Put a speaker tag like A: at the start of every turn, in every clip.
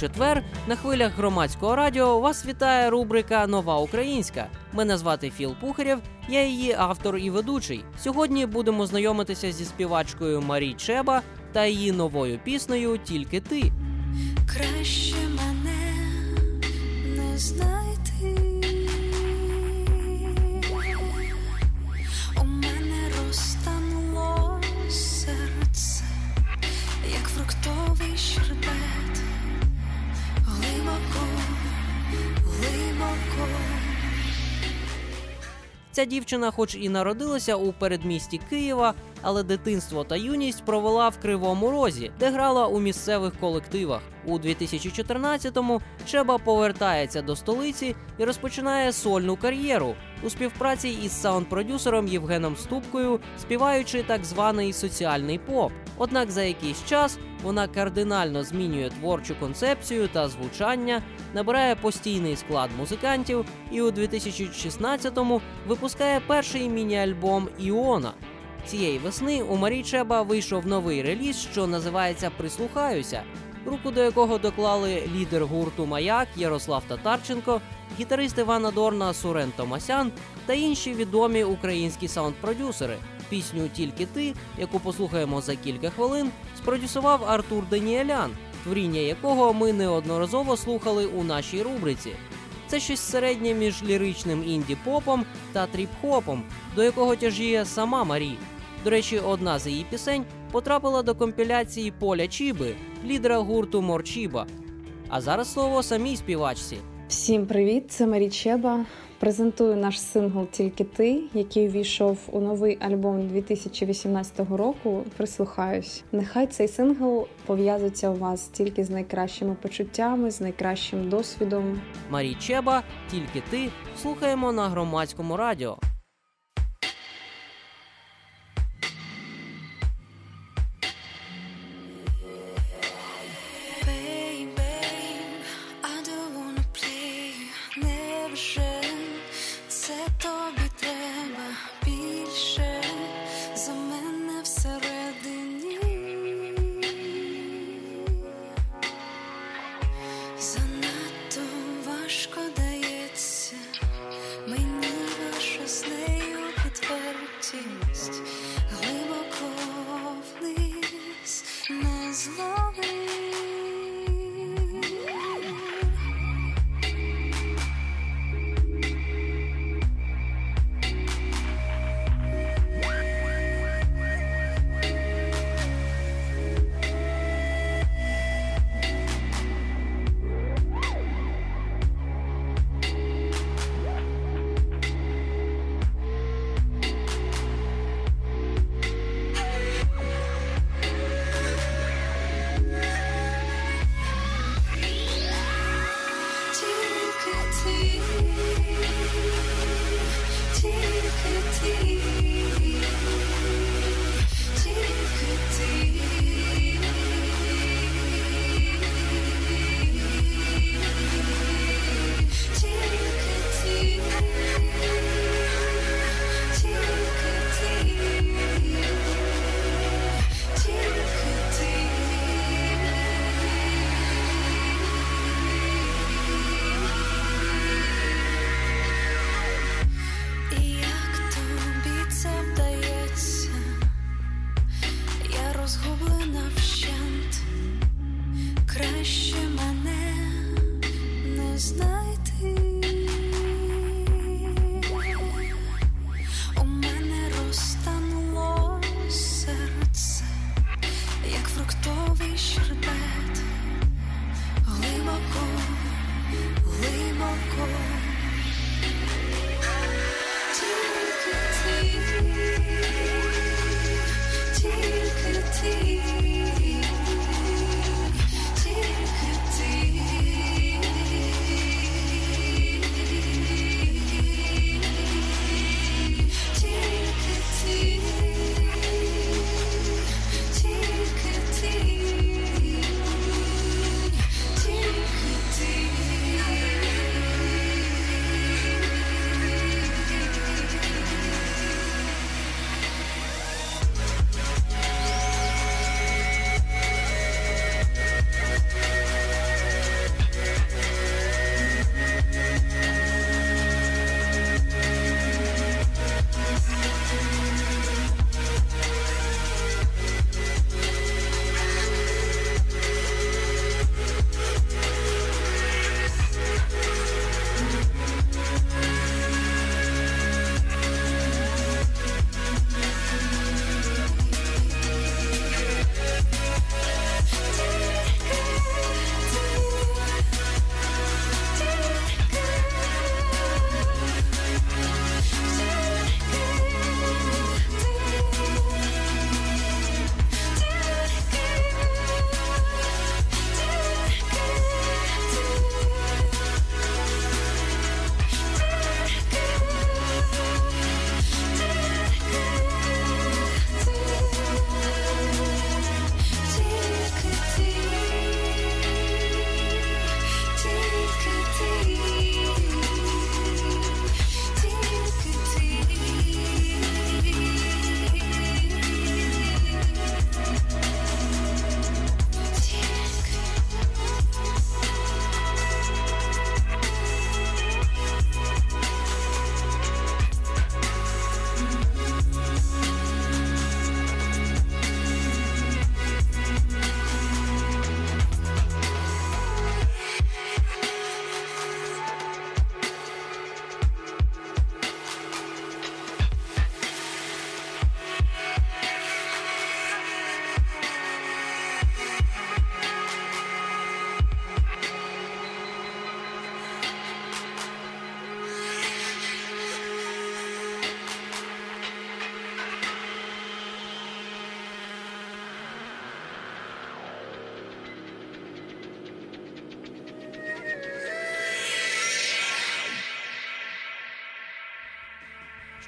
A: Четвер на хвилях громадського радіо вас вітає рубрика Нова Українська. Мене звати Філ Пухарєв, я її автор і ведучий. Сьогодні будемо знайомитися зі співачкою Марій Чеба та її новою піснею Тільки ти.
B: Краще мене не знайти.
A: Ця дівчина, хоч і народилася у передмісті Києва, але дитинство та юність провела в Кривому Розі, де грала у місцевих колективах. У 2014-му Чеба повертається до столиці і розпочинає сольну кар'єру у співпраці із саунд-продюсером Євгеном Ступкою, співаючи так званий соціальний поп. Однак за якийсь час вона кардинально змінює творчу концепцію та звучання, набирає постійний склад музикантів і у 2016-му випускає перший міні-альбом Іона. Цієї весни у Марі Чеба вийшов новий реліз, що називається Прислухаюся, руку до якого доклали лідер гурту Маяк Ярослав Татарченко, гітарист Івана Дорна Сурен Томасян та інші відомі українські саунд-продюсери. Пісню Тільки ти, яку послухаємо за кілька хвилин, спродюсував Артур Даніелян, творіння якого ми неодноразово слухали у нашій рубриці. Це щось середнє між ліричним інді-попом та тріп-хопом, до якого тяжіє сама Марі. До речі, одна з її пісень потрапила до компіляції Поля Чіби, лідера гурту Морчіба. А зараз слово самій співачці.
C: Всім привіт! Це Марі Чеба. Презентую наш сингл Тільки ти, який увійшов у новий альбом 2018 року. Прислухаюсь. Нехай цей сингл пов'язується у вас тільки з найкращими почуттями, з найкращим досвідом.
A: Марі Чеба, тільки ти слухаємо на громадському радіо.
B: Це тобі як фруктовий шербет, глибоко, глибоко.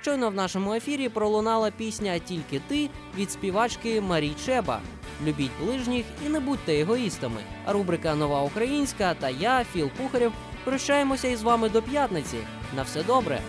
A: Щойно в нашому ефірі пролунала пісня Тільки ти від співачки Марій Чеба. Любіть ближніх і не будьте егоїстами. Рубрика Нова Українська та я, Філ Кухарєв, прощаємося із вами до п'ятниці. На все добре.